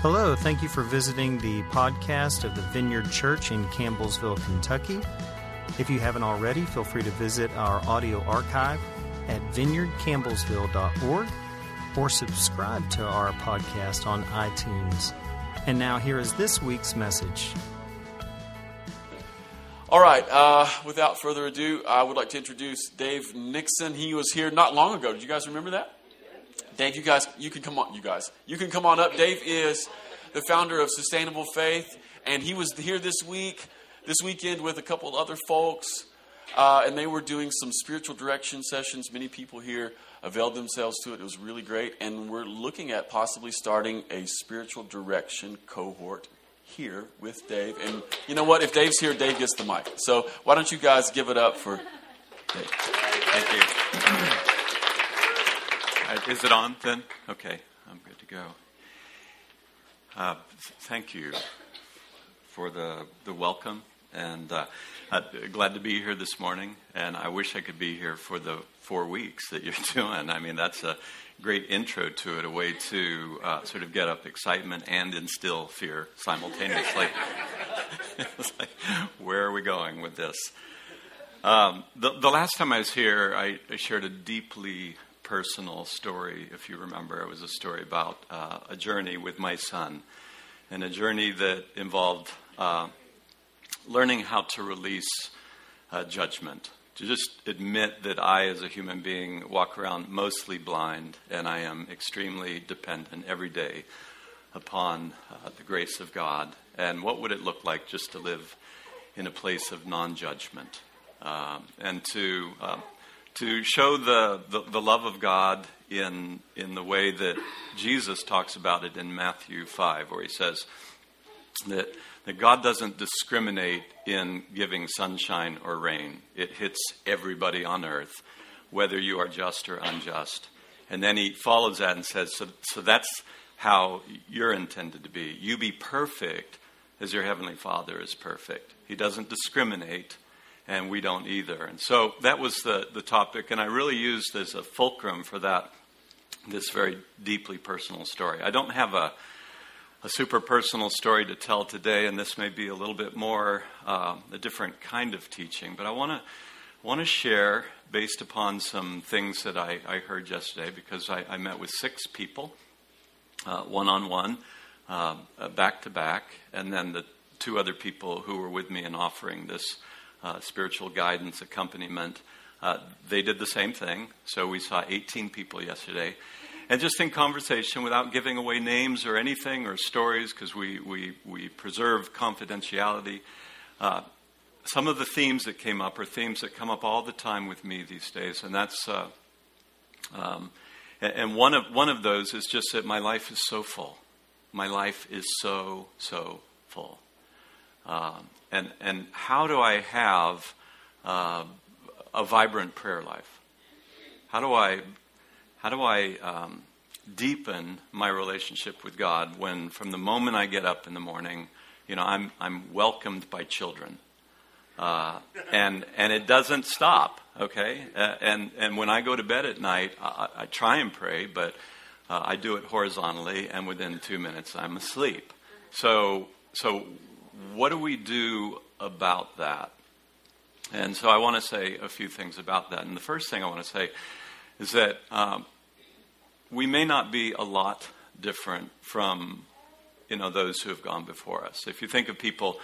Hello, thank you for visiting the podcast of the Vineyard Church in Campbellsville, Kentucky. If you haven't already, feel free to visit our audio archive at vineyardcampbellsville.org or subscribe to our podcast on iTunes. And now, here is this week's message. All right, uh, without further ado, I would like to introduce Dave Nixon. He was here not long ago. Did you guys remember that? Dave, you guys, you can come on. You guys, you can come on up. Dave is the founder of Sustainable Faith, and he was here this week, this weekend with a couple other folks, uh, and they were doing some spiritual direction sessions. Many people here availed themselves to it. It was really great, and we're looking at possibly starting a spiritual direction cohort here with Dave. And you know what? If Dave's here, Dave gets the mic. So why don't you guys give it up for Dave? Thank you. Uh, Is it on then? Okay, I'm good to go. Uh, thank you for the, the welcome, and uh, I'm glad to be here this morning. And I wish I could be here for the four weeks that you're doing. I mean, that's a great intro to it, a way to uh, sort of get up excitement and instill fear simultaneously. it's like, where are we going with this? Um, the, the last time I was here, I, I shared a deeply personal story, if you remember. It was a story about uh, a journey with my son, and a journey that involved uh, learning how to release uh, judgment. To just admit that I, as a human being, walk around mostly blind, and I am extremely dependent every day upon uh, the grace of God. And what would it look like just to live in a place of non judgment? Um, and to uh, to show the, the, the, love of God in, in the way that Jesus talks about it in Matthew 5, where he says that, that God doesn't discriminate in giving sunshine or rain. It hits everybody on earth, whether you are just or unjust. And then he follows that and says, so, so that's how you're intended to be. You be perfect as your heavenly Father is perfect. He doesn't discriminate and we don't either. And so that was the, the topic, and I really used as a fulcrum for that this very deeply personal story. I don't have a, a super personal story to tell today, and this may be a little bit more uh, a different kind of teaching, but I want to want to share based upon some things that I, I heard yesterday because I, I, met with six people, uh, one on um, one, uh, back to back, and then the two other people who were with me in offering this uh, spiritual guidance accompaniment. Uh, they did the same thing. So we saw 18 people yesterday. And just in conversation, without giving away names or anything or stories, because we, we, we preserve confidentiality, uh, some of the themes that came up are themes that come up all the time with me these days. And that's, uh, um, and one of, one of those is just that my life is so full. My life is so, so full. Um, and, and how do I have uh, a vibrant prayer life? How do I, how do I um, deepen my relationship with God when, from the moment I get up in the morning, you know, I'm, I'm welcomed by children? Uh, and and it doesn't stop. Okay, uh, and and when I go to bed at night, I, I try and pray, but uh, I do it horizontally, and within two minutes I'm asleep. So so what do we do about that? And so I want to say a few things about that. And the first thing I want to say is that um, we may not be a lot different from you know those who have gone before us. If you think of people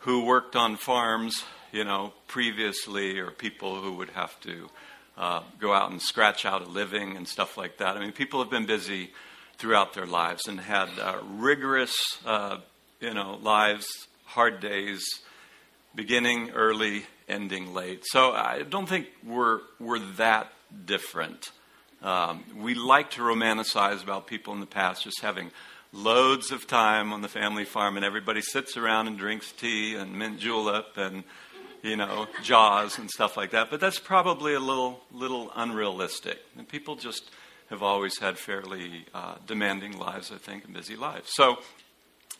who worked on farms, you know, previously, or people who would have to uh, go out and scratch out a living and stuff like that. I mean, people have been busy throughout their lives and had uh, rigorous uh, you know, lives, hard days, beginning early, ending late. So I don't think we're, we're that different. Um, we like to romanticize about people in the past just having loads of time on the family farm and everybody sits around and drinks tea and mint julep and you know jaws and stuff like that but that's probably a little little unrealistic and people just have always had fairly uh, demanding lives i think and busy lives so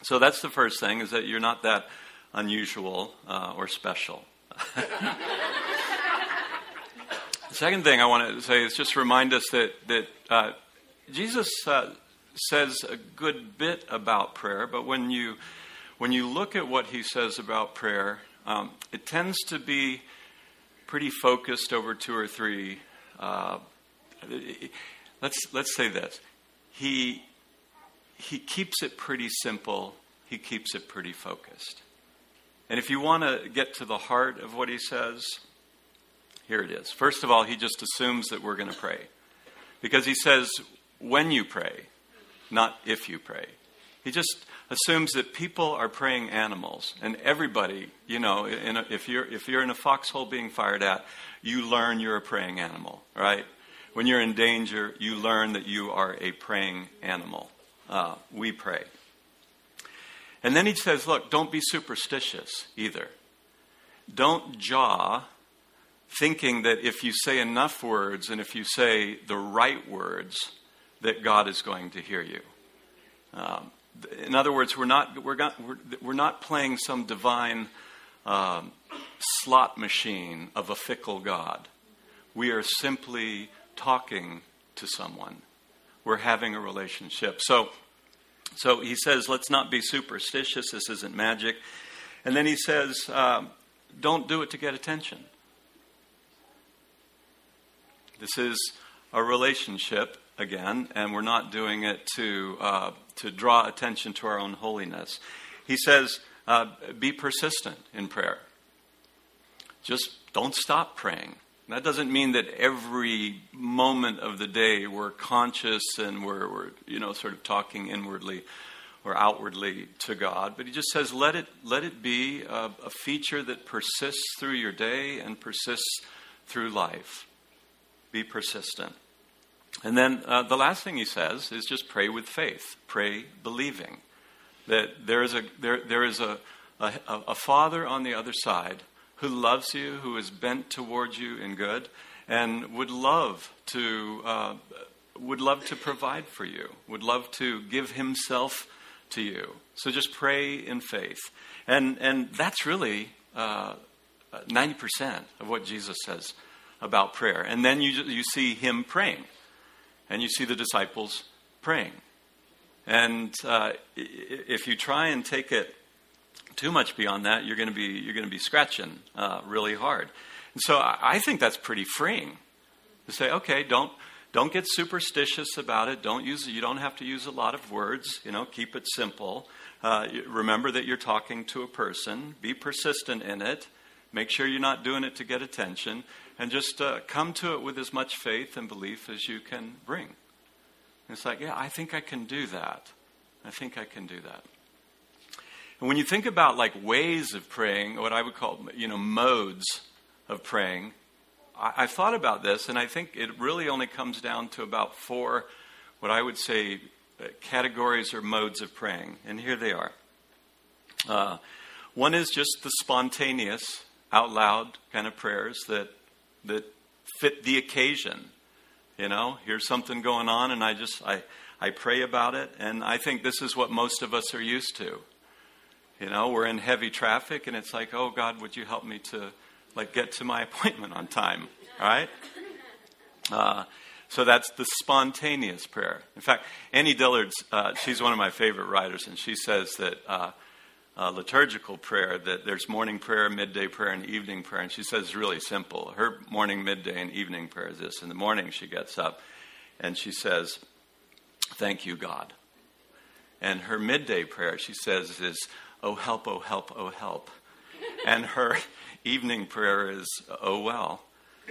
so that's the first thing, is that you're not that unusual uh, or special. the second thing I want to say is just remind us that, that uh, Jesus uh, says a good bit about prayer, but when you when you look at what he says about prayer, um, it tends to be pretty focused over two or three. Uh, let's let's say this: he he keeps it pretty simple. He keeps it pretty focused. And if you want to get to the heart of what he says, here it is. First of all, he just assumes that we're going to pray. Because he says, when you pray, not if you pray. He just assumes that people are praying animals, and everybody, you know, a, if you're if you're in a foxhole being fired at, you learn you're a praying animal, right? When you're in danger, you learn that you are a praying animal. Uh, we pray, and then he says, "Look, don't be superstitious either. Don't jaw." Thinking that if you say enough words and if you say the right words, that God is going to hear you. Um, in other words, we're not, we're not, we're, we're not playing some divine um, slot machine of a fickle God. We are simply talking to someone. We're having a relationship. So, so he says, let's not be superstitious. This isn't magic. And then he says, uh, don't do it to get attention. This is a relationship again, and we're not doing it to, uh, to draw attention to our own holiness. He says, uh, be persistent in prayer. Just don't stop praying. That doesn't mean that every moment of the day we're conscious and we're, we're, you know, sort of talking inwardly or outwardly to God, but he just says let it, let it be a, a feature that persists through your day and persists through life. Be persistent. And then uh, the last thing he says is just pray with faith, pray believing that there is a there there is a, a, a father on the other side who loves you, who is bent towards you in good, and would love to uh, would love to provide for you, would love to give himself to you. So just pray in faith, and and that's really uh, ninety uh, percent of what Jesus says about prayer. And then you you see him praying and you see the disciples praying. And uh, if you try and take it too much beyond that, you're going to be you're going to be scratching uh, really hard. And so I think that's pretty freeing to say, okay, don't don't get superstitious about it. Don't use you don't have to use a lot of words. You know, keep it simple. Uh, remember that you're talking to a person. Be persistent in it. Make sure you're not doing it to get attention and just uh, come to it with as much faith and belief as you can bring. And it's like, yeah, I think I can do that. I think I can do that. And when you think about like ways of praying, what I would call, you know, modes of praying, I, I thought about this, and I think it really only comes down to about four, what I would say, uh, categories or modes of praying. And here they are. Uh, one is just the spontaneous, out loud kind of prayers that that fit the occasion. You know, here's something going on, and I just I I pray about it, and I think this is what most of us are used to. You know, we're in heavy traffic, and it's like, oh God, would you help me to like get to my appointment on time? Right? Uh, so that's the spontaneous prayer. In fact, Annie Dillard's, uh, she's one of my favorite writers, and she says that uh, uh, liturgical prayer that there's morning prayer, midday prayer, and evening prayer. And she says it's really simple. Her morning, midday, and evening prayer is this. In the morning, she gets up and she says, Thank you, God. And her midday prayer, she says, is, Oh, help, oh, help, oh, help. and her evening prayer is, Oh, well.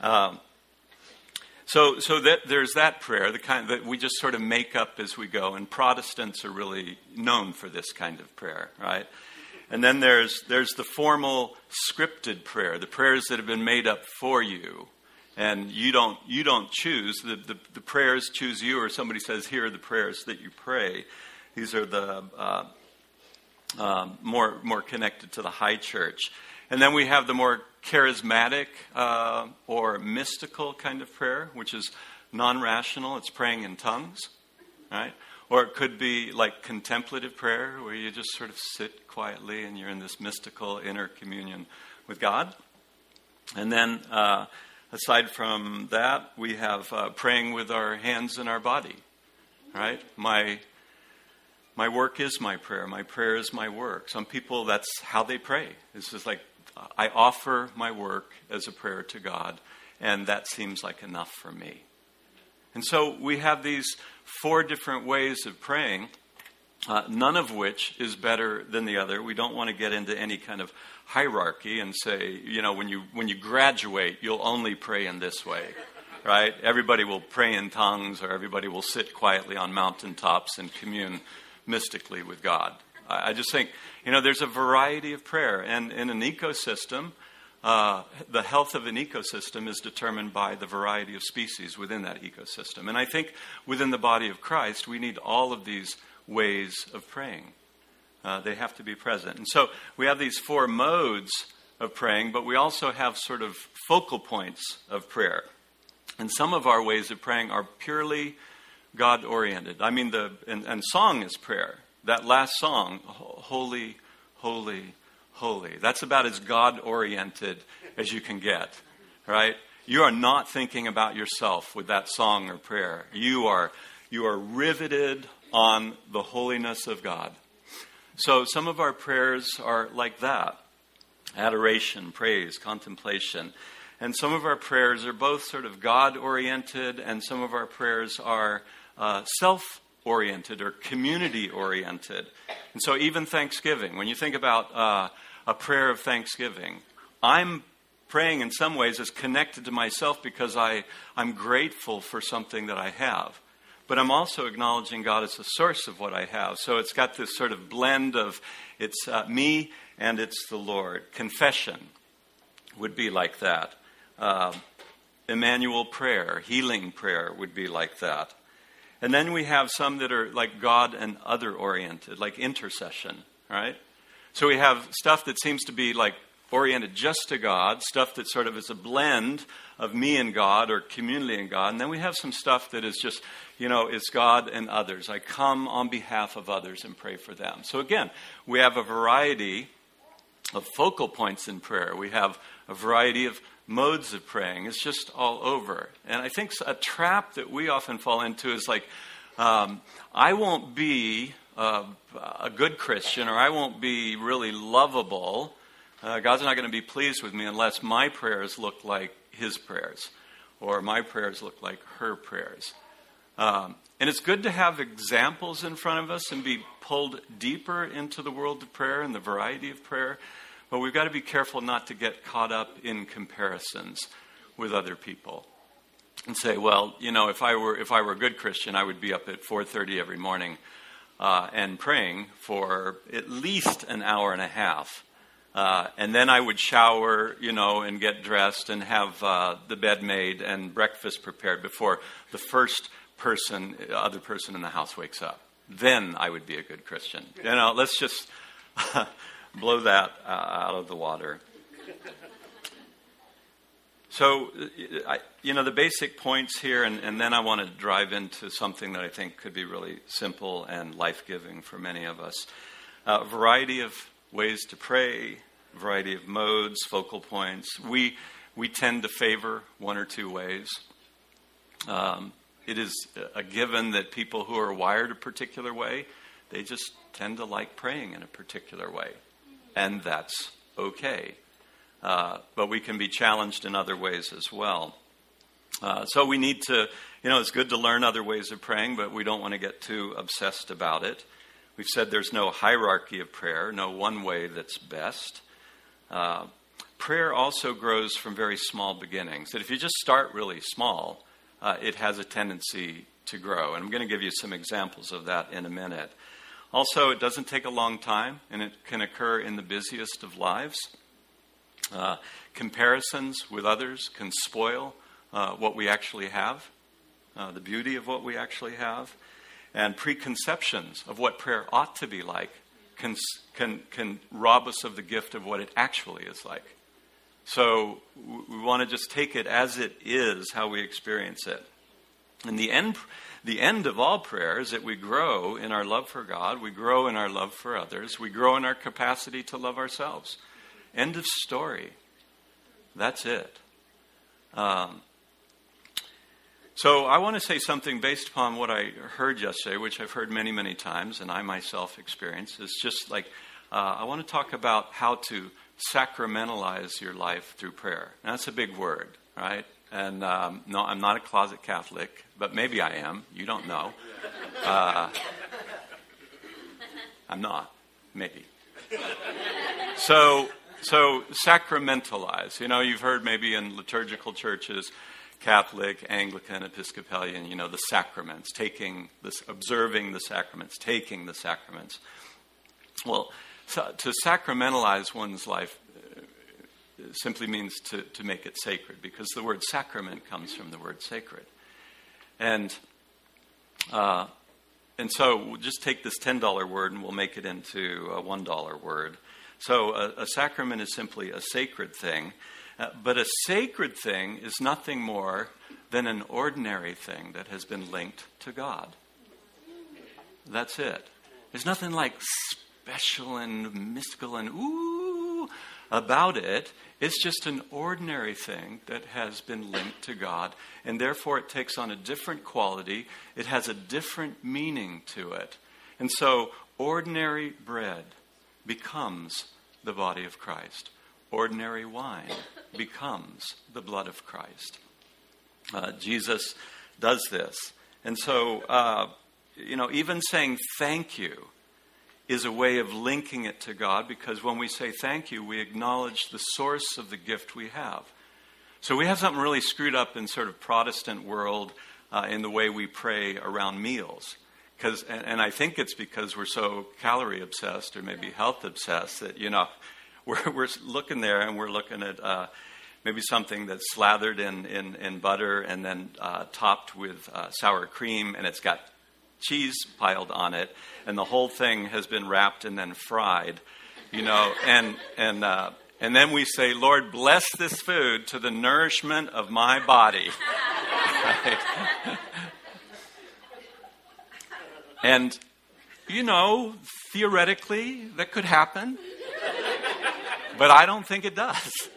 um, so, so that there's that prayer, the kind that we just sort of make up as we go, and Protestants are really known for this kind of prayer, right? And then there's there's the formal scripted prayer, the prayers that have been made up for you, and you don't you don't choose the, the, the prayers choose you, or somebody says here are the prayers that you pray. These are the uh, uh, more more connected to the high church. And then we have the more charismatic uh, or mystical kind of prayer, which is non rational, it's praying in tongues, right? Or it could be like contemplative prayer, where you just sort of sit quietly and you're in this mystical inner communion with God. And then uh, aside from that, we have uh, praying with our hands and our body. Right? My my work is my prayer. My prayer is my work. Some people, that's how they pray. It's just like, I offer my work as a prayer to God, and that seems like enough for me. And so we have these four different ways of praying, uh, none of which is better than the other. We don't want to get into any kind of hierarchy and say, you know, when you, when you graduate, you'll only pray in this way, right? Everybody will pray in tongues, or everybody will sit quietly on mountaintops and commune mystically with God. I, I just think, you know, there's a variety of prayer, and in an ecosystem, uh, the health of an ecosystem is determined by the variety of species within that ecosystem. And I think within the body of Christ, we need all of these ways of praying. Uh, they have to be present. And so we have these four modes of praying, but we also have sort of focal points of prayer. And some of our ways of praying are purely God oriented. I mean, the and, and song is prayer. That last song, holy, holy, holy. That's about as God oriented as you can get, right? You are not thinking about yourself with that song or prayer. You are you are riveted on the holiness of God. So some of our prayers are like that adoration, praise, contemplation. And some of our prayers are both sort of God oriented, and some of our prayers are uh, self oriented or community oriented. And so, even Thanksgiving, when you think about uh, a prayer of thanksgiving, I'm praying in some ways as connected to myself because I, I'm grateful for something that I have. But I'm also acknowledging God as the source of what I have. So it's got this sort of blend of it's uh, me and it's the Lord. Confession would be like that. Uh, Emmanuel prayer, healing prayer would be like that. And then we have some that are like God and other oriented, like intercession, right? So we have stuff that seems to be like oriented just to God, stuff that sort of is a blend of me and God or community and God. And then we have some stuff that is just, you know, it's God and others. I come on behalf of others and pray for them. So again, we have a variety of focal points in prayer. We have a variety of modes of praying. It's just all over. And I think a trap that we often fall into is like, um, I won't be uh, a good Christian or I won't be really lovable. Uh, God's not going to be pleased with me unless my prayers look like his prayers or my prayers look like her prayers. Um, and it's good to have examples in front of us and be pulled deeper into the world of prayer and the variety of prayer. But we've got to be careful not to get caught up in comparisons with other people and say, well, you know, if I were if I were a good Christian, I would be up at 4:30 every morning uh, and praying for at least an hour and a half. Uh, and then I would shower, you know, and get dressed and have uh, the bed made and breakfast prepared before the first person, other person in the house wakes up. Then I would be a good Christian. You know, let's just blow that uh, out of the water. So, I, you know, the basic points here, and, and, then I want to drive into something that I think could be really simple and life giving for many of us. A uh, variety of ways to pray, variety of modes, focal points. We, we tend to favor one or two ways. Um, it is a given that people who are wired a particular way, they just tend to like praying in a particular way and that's okay. Uh, but we can be challenged in other ways as well. Uh, so we need to, you know, it's good to learn other ways of praying, but we don't want to get too obsessed about it. We've said there's no hierarchy of prayer, no one way that's best. Uh, prayer also grows from very small beginnings. That if you just start really small, uh, it has a tendency to grow. And I'm going to give you some examples of that in a minute. Also, it doesn't take a long time, and it can occur in the busiest of lives. Uh, comparisons with others can spoil uh, what we actually have, uh, the beauty of what we actually have, and preconceptions of what prayer ought to be like can, can, can rob us of the gift of what it actually is like. So we want to just take it as it is, how we experience it. In the end, the end of all prayer is that we grow in our love for God, we grow in our love for others, we grow in our capacity to love ourselves. End of story. That's it. Um, so I want to say something based upon what I heard yesterday, which I've heard many, many times, and I myself experienced. It's just like uh, I want to talk about how to sacramentalize your life through prayer. Now, that's a big word, right? And um, no, I'm not a closet Catholic, but maybe I am. You don't know. Uh, I'm not. Maybe. So, so sacramentalize. You know, you've heard maybe in liturgical churches, Catholic, Anglican, Episcopalian, you know, the sacraments, taking this, observing the sacraments, taking the sacraments. Well, so to sacramentalize one's life simply means to, to make it sacred because the word sacrament comes from the word sacred. And, uh, and so we'll just take this $10 word and we'll make it into a $1 word. So a, a sacrament is simply a sacred thing. Uh, but a sacred thing is nothing more than an ordinary thing that has been linked to God. That's it. There's nothing like special and mystical and ooh about it. It's just an ordinary thing that has been linked to God, and therefore it takes on a different quality. It has a different meaning to it. And so, ordinary bread becomes the body of Christ ordinary wine becomes the blood of Christ. Uh, Jesus does this. And so, uh, you know, even saying thank you is a way of linking it to God because when we say thank you, we acknowledge the source of the gift we have. So we have something really screwed up in sort of Protestant world uh, in the way we pray around meals. Because, and, and I think it's because we're so calorie obsessed or maybe health obsessed that, you know, we're, we're looking there and we're looking at uh, maybe something that's slathered in, in, in butter and then uh, topped with uh, sour cream and it's got cheese piled on it and the whole thing has been wrapped and then fried you know and and uh, and then we say lord bless this food to the nourishment of my body right? and you know theoretically that could happen but I don't think it does.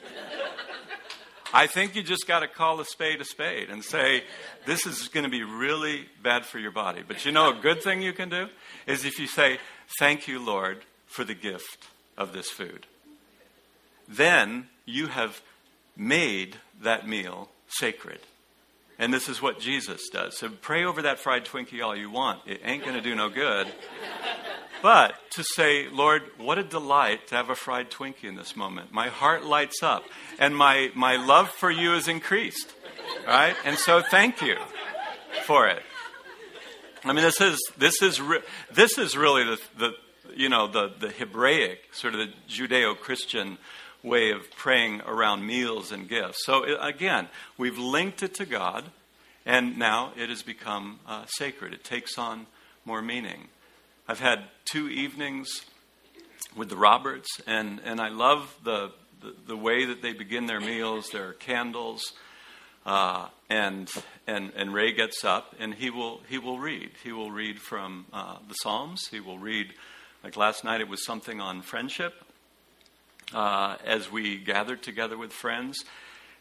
I think you just got to call a spade a spade and say, this is going to be really bad for your body. But you know, a good thing you can do is if you say, Thank you, Lord, for the gift of this food. Then you have made that meal sacred. And this is what Jesus does. So pray over that fried Twinkie all you want. It ain't going to do no good. But to say, Lord, what a delight to have a fried Twinkie in this moment. My heart lights up, and my, my love for you is increased. Right? And so thank you for it. I mean, this is, this is, re- this is really the, the, you know, the, the Hebraic, sort of the Judeo Christian way of praying around meals and gifts. So, again, we've linked it to God, and now it has become uh, sacred. It takes on more meaning. I've had two evenings with the Roberts, and, and I love the, the, the way that they begin their meals. There are candles, uh, and, and, and Ray gets up and he will, he will read. He will read from uh, the Psalms. He will read, like last night, it was something on friendship uh, as we gathered together with friends.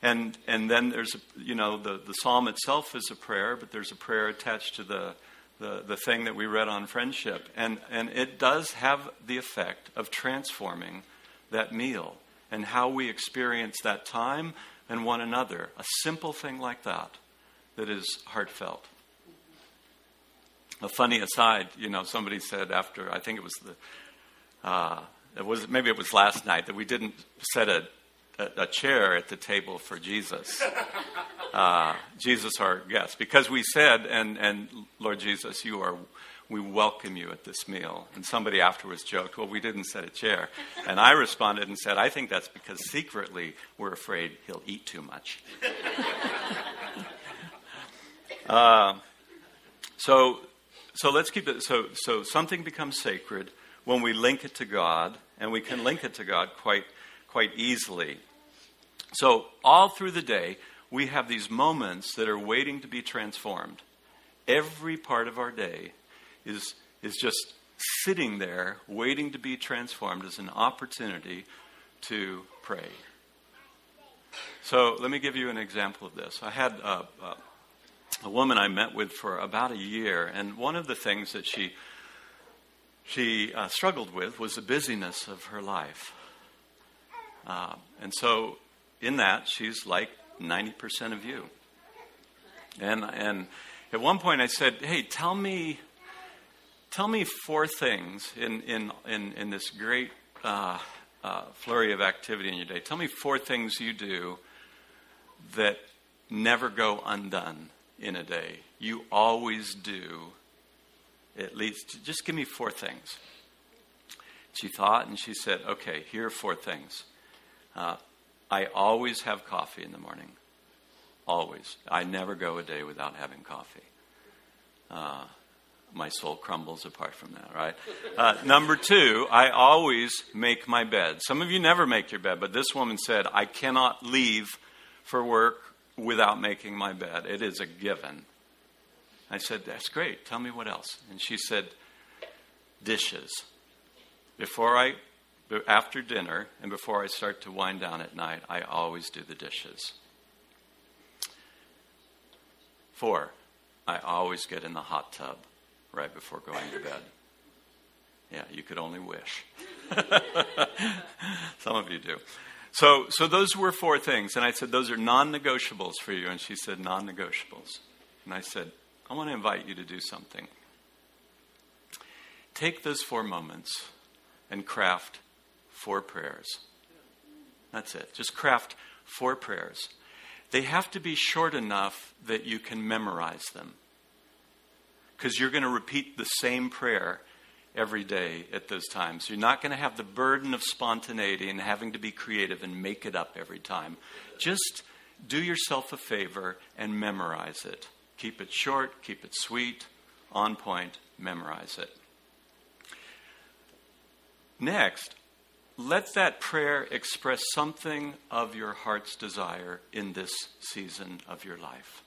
And, and then there's, a, you know, the, the psalm itself is a prayer, but there's a prayer attached to the, the, the thing that we read on friendship. And, and it does have the effect of transforming that meal and how we experience that time and one another. A simple thing like that that is heartfelt. A funny aside, you know, somebody said after, I think it was the, uh, it was maybe it was last night that we didn't set a, a, a chair at the table for Jesus uh, Jesus our guest because we said, and, and Lord Jesus, you are, we welcome you at this meal. And somebody afterwards joked, well, we didn't set a chair. And I responded and said, I think that's because secretly we're afraid he'll eat too much. uh, so, so let's keep it. So, so something becomes sacred when we link it to God, and we can link it to God quite, quite easily. So, all through the day, we have these moments that are waiting to be transformed. Every part of our day is, is just sitting there waiting to be transformed as an opportunity to pray. So let me give you an example of this. I had a, a, a woman I met with for about a year, and one of the things that she she uh, struggled with was the busyness of her life. Uh, and so, in that, she's like 90% of you. And, and at one point, I said, Hey, tell me, tell me four things in, in, in, in this great uh, uh, flurry of activity in your day. Tell me four things you do that never go undone in a day. You always do at least, just give me four things. She thought and she said, Okay, here are four things. Uh, I always have coffee in the morning. Always. I never go a day without having coffee. Uh, my soul crumbles apart from that, right? Uh, number two, I always make my bed. Some of you never make your bed, but this woman said, I cannot leave for work without making my bed. It is a given. I said, That's great. Tell me what else. And she said, Dishes. Before I, after dinner, and before I start to wind down at night, I always do the dishes. Four, I always get in the hot tub right before going to bed. Yeah, you could only wish. Some of you do. So, so those were four things. And I said, Those are non negotiables for you. And she said, Non negotiables. And I said, I want to invite you to do something. Take those four moments and craft four prayers. That's it. Just craft four prayers. They have to be short enough that you can memorize them. Because you're going to repeat the same prayer every day at those times. You're not going to have the burden of spontaneity and having to be creative and make it up every time. Just do yourself a favor and memorize it. Keep it short, keep it sweet, on point, memorize it. Next, let that prayer express something of your heart's desire in this season of your life.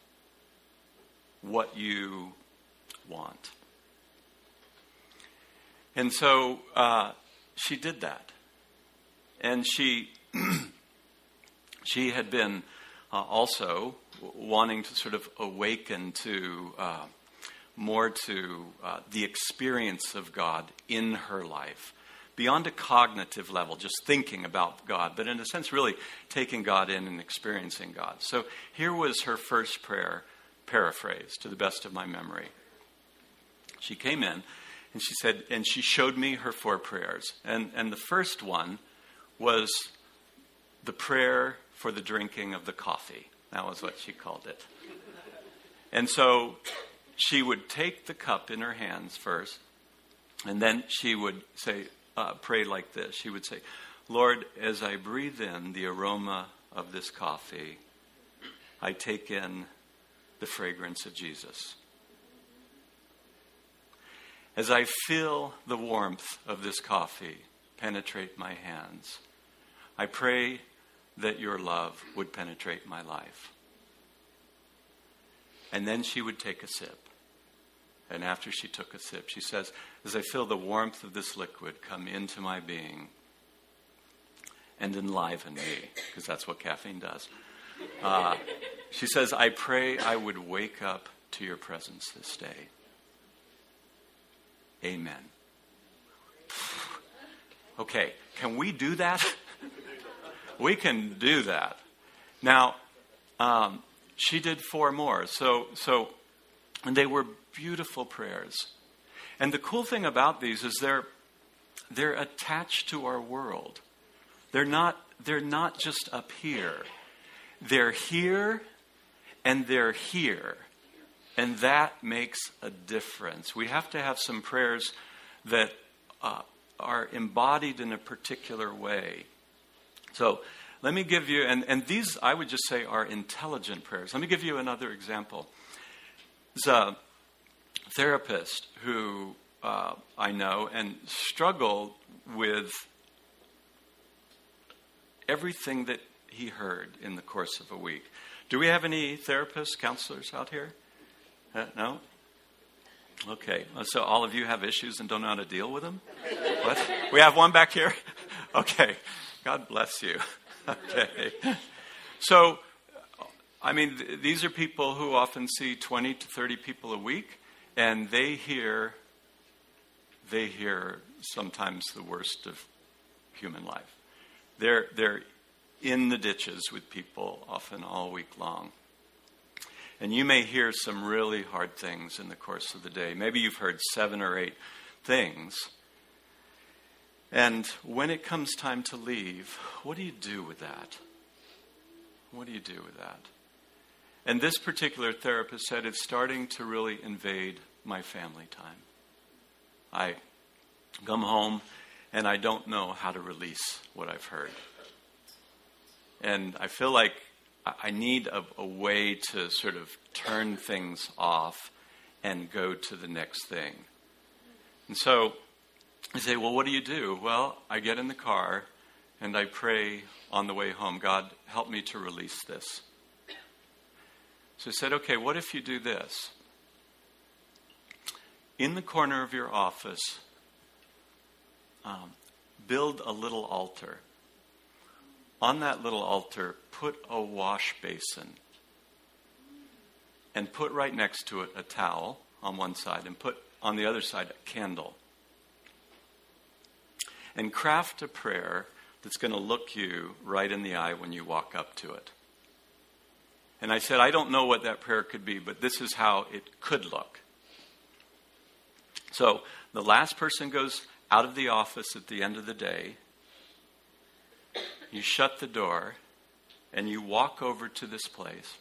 What you want. And so uh, she did that. And she, she had been uh, also wanting to sort of awaken to uh, more to uh, the experience of God in her life, beyond a cognitive level, just thinking about God, but in a sense, really taking God in and experiencing God. So here was her first prayer, paraphrased to the best of my memory. She came in and she said, and she showed me her four prayers. And, and the first one was the prayer for the drinking of the coffee. That was what she called it. And so she would take the cup in her hands first, and then she would say, uh, pray like this. She would say, Lord, as I breathe in the aroma of this coffee, I take in the fragrance of Jesus. As I feel the warmth of this coffee penetrate my hands, I pray that your love would penetrate my life. And then she would take a sip. And after she took a sip, she says, As I feel the warmth of this liquid come into my being and enliven me, because that's what caffeine does, uh, she says, I pray I would wake up to your presence this day. Amen. Okay, can we do that? we can do that. Now, um, she did four more. So, so, and they were beautiful prayers. And the cool thing about these is they're they're attached to our world. They're not they're not just up here. They're here and they're here. And that makes a difference. We have to have some prayers that uh, are embodied in a particular way. So let me give you, and, and these I would just say are intelligent prayers. Let me give you another example. A therapist who uh, I know and struggled with everything that he heard in the course of a week. Do we have any therapists, counselors out here? Uh, no? Okay, so all of you have issues and don't know how to deal with them? What? We have one back here? Okay, God bless you. Okay. So, I mean, th- these are people who often see 20 to 30 people a week, and they hear, they hear sometimes the worst of human life. They're, they're in the ditches with people often all week long. And you may hear some really hard things in the course of the day. Maybe you've heard seven or eight things. And when it comes time to leave, what do you do with that? What do you do with that? And this particular therapist said it's starting to really invade my family time. I come home and I don't know how to release what I've heard. And I feel like I need a, a, way to sort of turn things off and go to the next thing. And so I say, well, what do you do? Well, I get in the car and I pray on the way home God, help me to release this. So he said, okay, what if you do this? In the corner of your office, um, build a little altar on that little altar, put a wash basin and put right next to it a towel on one side and put on the other side a candle. And craft a prayer that's going to look you right in the eye when you walk up to it. And I said, I don't know what that prayer could be, but this is how it could look. So the last person goes out of the office at the end of the day you shut the door and you walk over to this place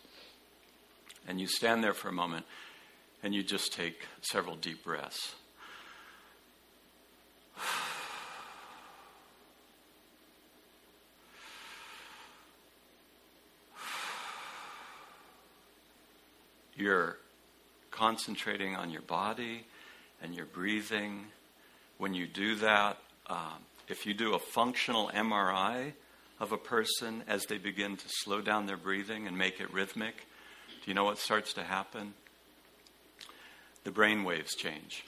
and you stand there for a moment and you just take several deep breaths. You're concentrating on your body and your breathing. When you do that, um, if you do a functional MRI, of a person as they begin to slow down their breathing and make it rhythmic, do you know what starts to happen? The brain waves change.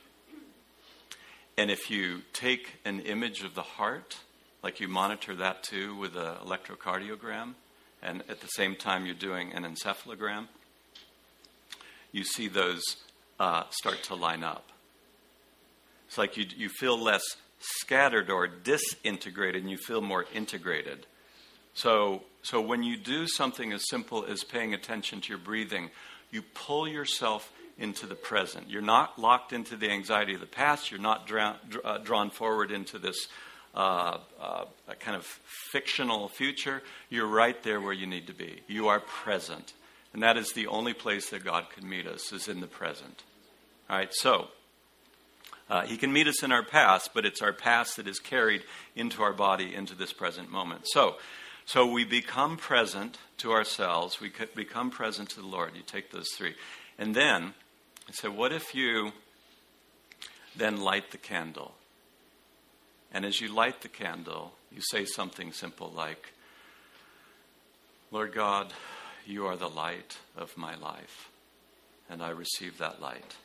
And if you take an image of the heart, like you monitor that too with an electrocardiogram, and at the same time you're doing an encephalogram, you see those uh, start to line up. It's like you, you feel less scattered or disintegrated and you feel more integrated. So, so when you do something as simple as paying attention to your breathing, you pull yourself into the present. You're not locked into the anxiety of the past. You're not drawn, uh, drawn forward into this uh, uh, kind of fictional future. You're right there where you need to be. You are present. And that is the only place that God can meet us, is in the present. All right, so uh, He can meet us in our past, but it's our past that is carried into our body, into this present moment. So, so we become present to ourselves, we become present to the Lord. You take those three. And then, I said, what if you then light the candle? And as you light the candle, you say something simple like, Lord God, you are the light of my life, and I receive that light.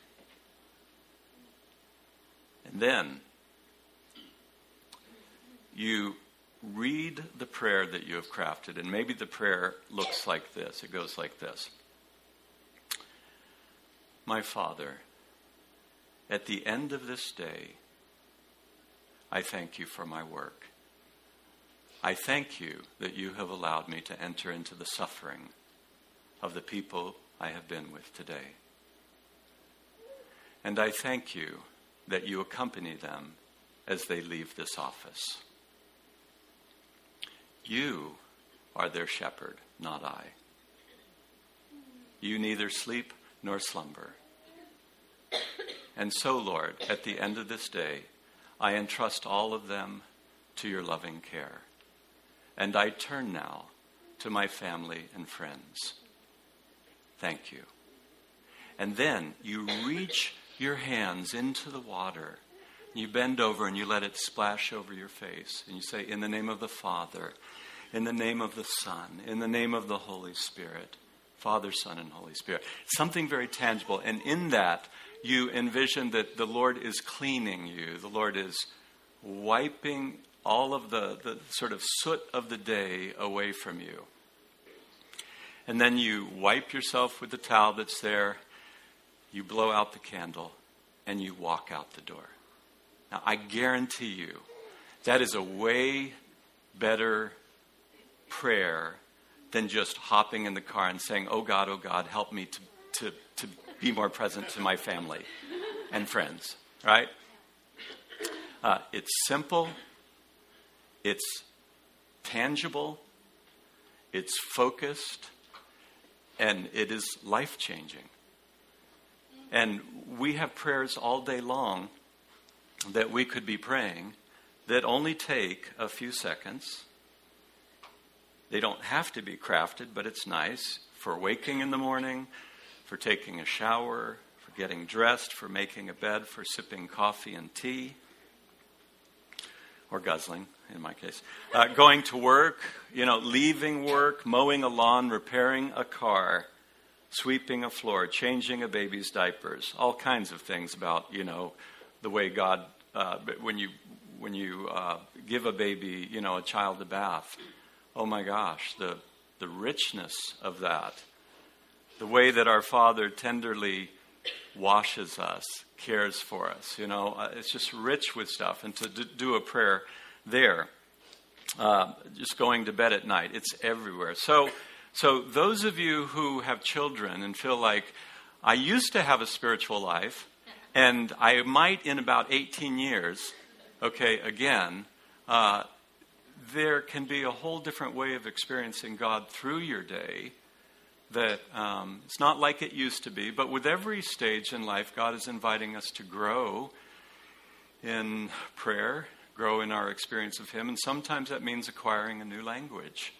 And then you read the prayer that you have crafted, and maybe the prayer looks like this. It goes like this My Father, at the end of this day, I thank you for my work. I thank you that you have allowed me to enter into the suffering of the people I have been with today. And I thank you that you accompany them as they leave this office. You are their shepherd, not I. You neither sleep nor slumber. And so, Lord, at the end of this day, I entrust all of them to your loving care. And I turn now to my family and friends. Thank you. And then you reach your hands into the water. You bend over and you let it splash over your face. And you say, In the name of the Father, in the name of the Son, in the name of the Holy Spirit. Father, Son, and Holy Spirit. Something very tangible. And in that, you envision that the Lord is cleaning you. The Lord is wiping all of the, the sort of soot of the day away from you. And then you wipe yourself with the towel that's there, you blow out the candle, and you walk out the door. Now, I guarantee you, that is a way better prayer than just hopping in the car and saying, Oh God, oh God, help me to, to, to be more present to my family and friends, right? Uh, it's simple, it's tangible, it's focused, and it is life changing. And we have prayers all day long that we could be praying that only take a few seconds. They don't have to be crafted, but it's nice for waking in the morning, for taking a shower, for getting dressed, for making a bed, for sipping coffee and tea, or guzzling in my case, uh, going to work, you know, leaving work, mowing a lawn, repairing a car, sweeping a floor, changing a baby's diapers, all kinds of things about, you know, the way God, uh, when you when you uh, give a baby, you know, a child a bath. Oh my gosh, the the richness of that, the way that our Father tenderly washes us, cares for us. You know, uh, it's just rich with stuff. And to do a prayer there, uh, just going to bed at night, it's everywhere. So, so those of you who have children and feel like I used to have a spiritual life, and I might in about 18 years, okay, again. Uh, there can be a whole different way of experiencing God through your day that um, it's not like it used to be, but with every stage in life, God is inviting us to grow in prayer, grow in our experience of Him, and sometimes that means acquiring a new language,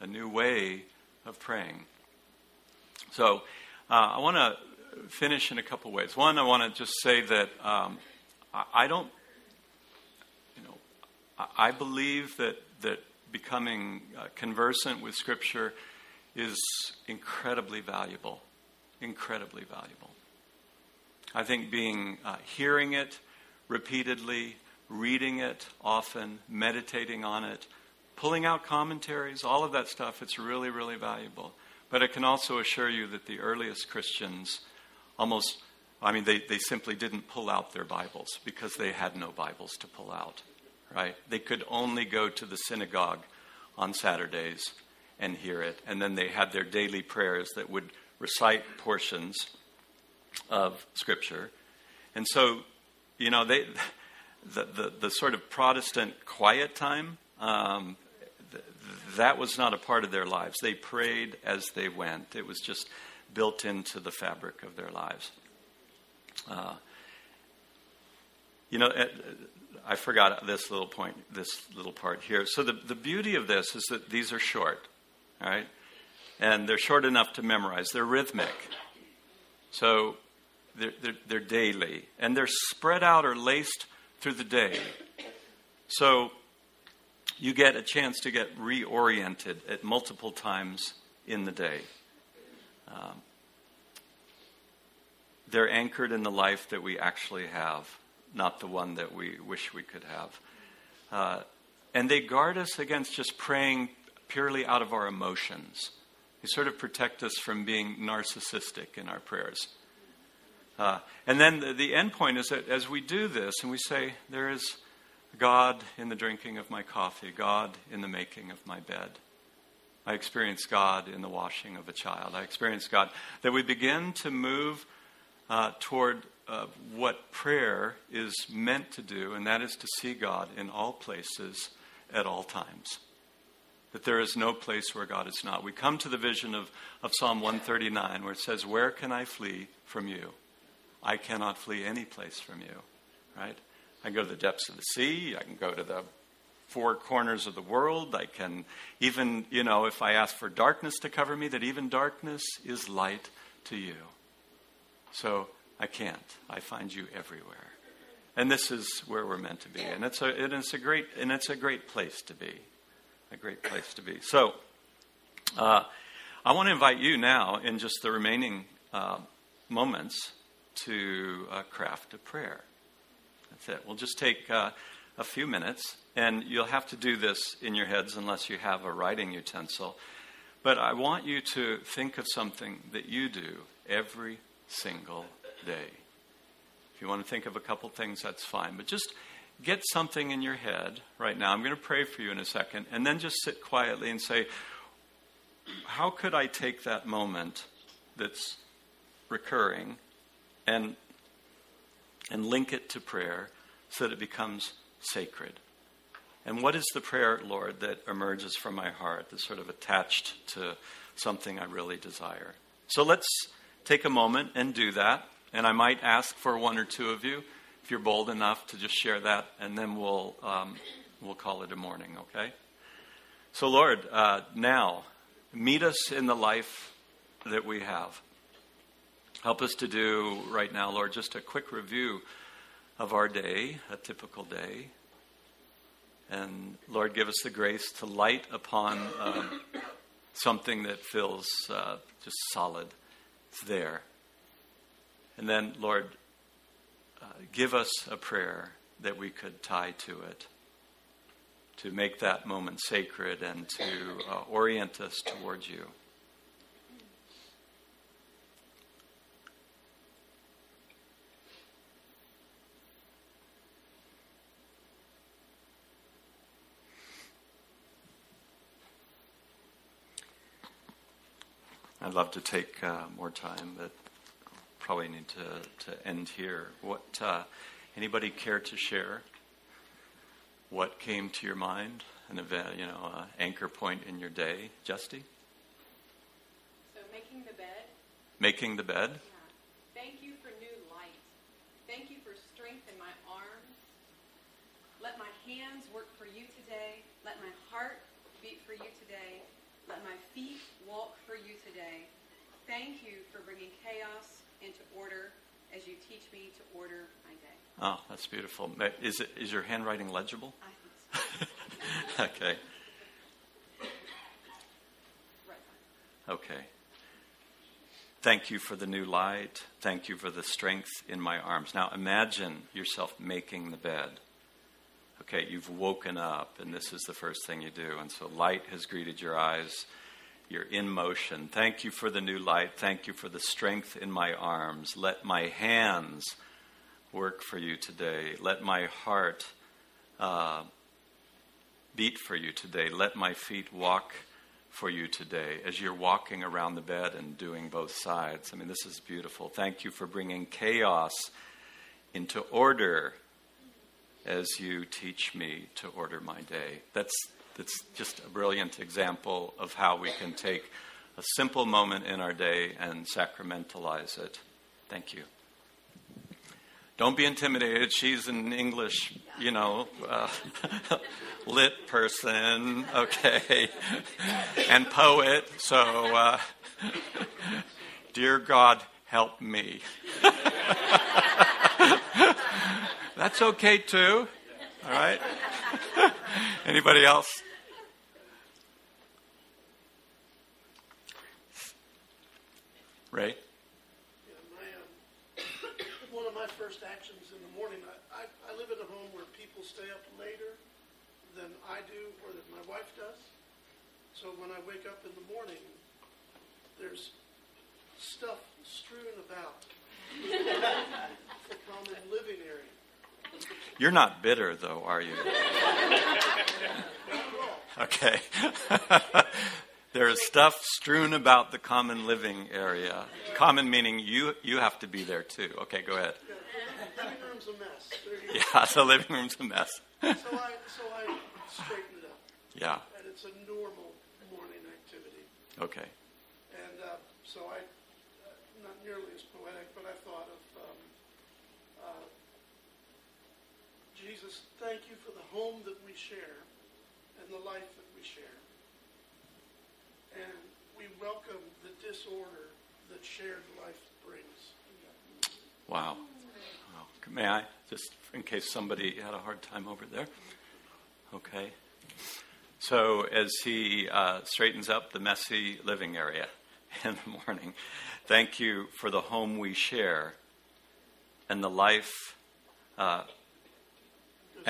a new way of praying. So uh, I want to finish in a couple ways. One, I want to just say that um, I, I don't, you know, I, I believe that that becoming uh, conversant with Scripture is incredibly valuable. Incredibly valuable. I think being uh, hearing it repeatedly, reading it often, meditating on it, pulling out commentaries, all of that stuff, it's really, really valuable. But I can also assure you that the earliest Christians almost, I mean, they, they simply didn't pull out their Bibles because they had no Bibles to pull out, right? They could only go to the synagogue on Saturdays and hear it. And then they had their daily prayers that would recite portions of Scripture. And so, you know, they, the, the, the sort of Protestant quiet time, um, th- that was not a part of their lives. They prayed as they went, it was just built into the fabric of their lives. Uh, you know, I forgot this little point, this little part here. So the, the beauty of this is that these are short. Right? And they're short enough to memorize. They're rhythmic. So they're, they're, they're, daily. And they're spread out or laced through the day. So you get a chance to get reoriented at multiple times in the day. Um, they're anchored in the life that we actually have, not the one that we wish we could have. Uh, and they guard us against just praying purely out of our emotions. They sort of protect us from being narcissistic in our prayers. Uh, and then the, the end point is that as we do this and we say, There is God in the drinking of my coffee, God in the making of my bed. I experience God in the washing of a child. I experience God. That we begin to move uh, toward uh, what prayer is meant to do, and that is to see God in all places at all times that there is no place where God is not. We come to the vision of, of Psalm 139 where it says, Where can I flee from you? I cannot flee any place from you, right? I go to the depths of the sea. I can go to the four corners of the world. I can even, you know, if I ask for darkness to cover me, that even darkness is light to you. So I can't. I find you everywhere. And this is where we're meant to be. And it's a, it's a great, and it's a great place to be a great place to be. So, uh, I want to invite you now, in just the remaining uh, moments, to uh, craft a prayer. That's it. We'll just take uh, a few minutes, and you'll have to do this in your heads unless you have a writing utensil. But I want you to think of something that you do every single day. If you want to think of a couple things, that's fine. But just get something in your head right now. I'm going to pray for you in a second. And then just sit quietly and say, How could I take that moment that's recurring and, and link it to prayer so that it becomes sacred? And what is the prayer, Lord, that emerges from my heart that's sort of attached to something I really desire? So let's take a moment and do that. And I might ask for one or two of you, if you're bold enough, to just share that, and then we'll, um, we'll call it a morning, okay? So, Lord, uh, now, meet us in the life that we have. Help us to do right now, Lord, just a quick review of our day, a typical day. And Lord, give us the grace to light upon um, something that feels uh, just solid. It's there. And then, Lord, uh, give us a prayer that we could tie to it to make that moment sacred and to uh, orient us towards you. I'd love to take uh, more time, but probably need to, to end here. What uh, anybody care to share? What came to your mind? An event, you know, uh, anchor point in your day, Justy? So making the bed. Making the bed. Yeah. Thank you for new light. Thank you for strength in my arms. Let my hands work for you today. Let my heart beat for you today. Let my feet walk for you today. Thank you for bringing chaos into order as you teach me to order my day. Oh, that's beautiful. Is it is your handwriting legible? I think so. okay. Okay. Thank you for the new light. Thank you for the strength in my arms. Now imagine yourself making the bed. Okay, you've woken up, and this is the first thing you do. And so light has greeted your eyes. You're in motion. Thank you for the new light. Thank you for the strength in my arms. Let my hands work for you today. Let my heart uh, beat for you today. Let my feet walk for you today as you're walking around the bed and doing both sides. I mean, this is beautiful. Thank you for bringing chaos into order as you teach me to order my day. That's, that's just a brilliant example of how we can take a simple moment in our day and sacramentalize it. Thank you. Don't be intimidated. She's an English, you know, uh, lit person, okay, and poet. So, uh, dear God, help me. That's okay too. All right. Anybody else? Ray? Yeah, my, um, one of my first actions in the morning, I, I, I live in a home where people stay up later than I do or than my wife does. So when I wake up in the morning, there's stuff strewn about the common living area. You're not bitter, though, are you? okay. there is stuff strewn about the common living area. Common meaning you you have to be there too. Okay, go ahead. The living room's a mess. There you go. Yeah, the living room's a mess. So I, so I straighten it up. Yeah. And it's a normal morning activity. Okay. And uh, so I, uh, not nearly as poetic, but I thought of um, uh, Jesus, thank you for the home that we share and the life that we share. And we welcome the disorder that shared life brings. Wow. wow. May I, just in case somebody had a hard time over there? Okay. So, as he uh, straightens up the messy living area in the morning, thank you for the home we share and the life, uh,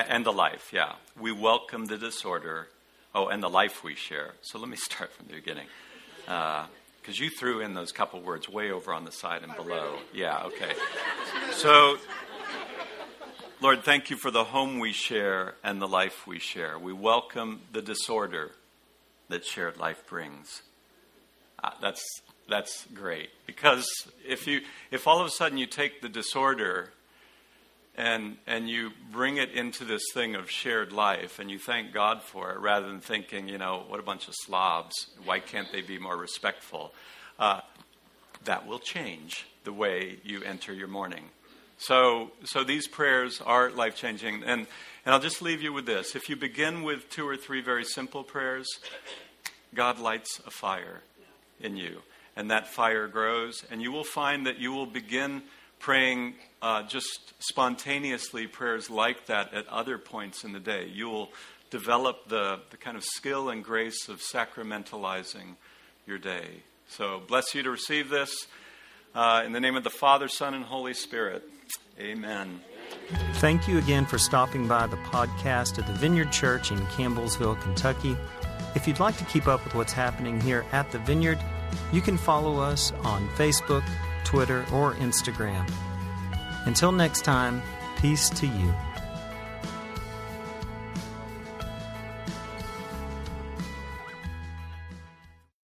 and the life, yeah. We welcome the disorder. Oh, and the life we share. So let me start from the beginning. Because you threw in those couple words way over on the side and below. Yeah, okay. So, Lord, thank you for the home we share and the life we share. We welcome the disorder that shared life brings. Uh, that's that's great because if you if all of a sudden you take the disorder and and you bring it into this thing of shared life and you thank God for it rather than thinking you know what a bunch of slobs why can't they be more respectful? Uh, that will change the way you enter your morning. So so these prayers are life changing and and I'll just leave you with this. If you begin with two or three very simple prayers God lights a fire in you and that fire grows, and you will find that you will begin praying uh, just spontaneously prayers like that at other points in the day. You will develop the, the kind of skill and grace of sacramentalizing your day. So, bless you to receive this. Uh, in the name of the Father, Son, and Holy Spirit. Amen. Thank you again for stopping by the podcast at the Vineyard Church in Campbellsville, Kentucky. If you'd like to keep up with what's happening here at the Vineyard, you can follow us on Facebook, Twitter, or Instagram. Until next time, peace to you.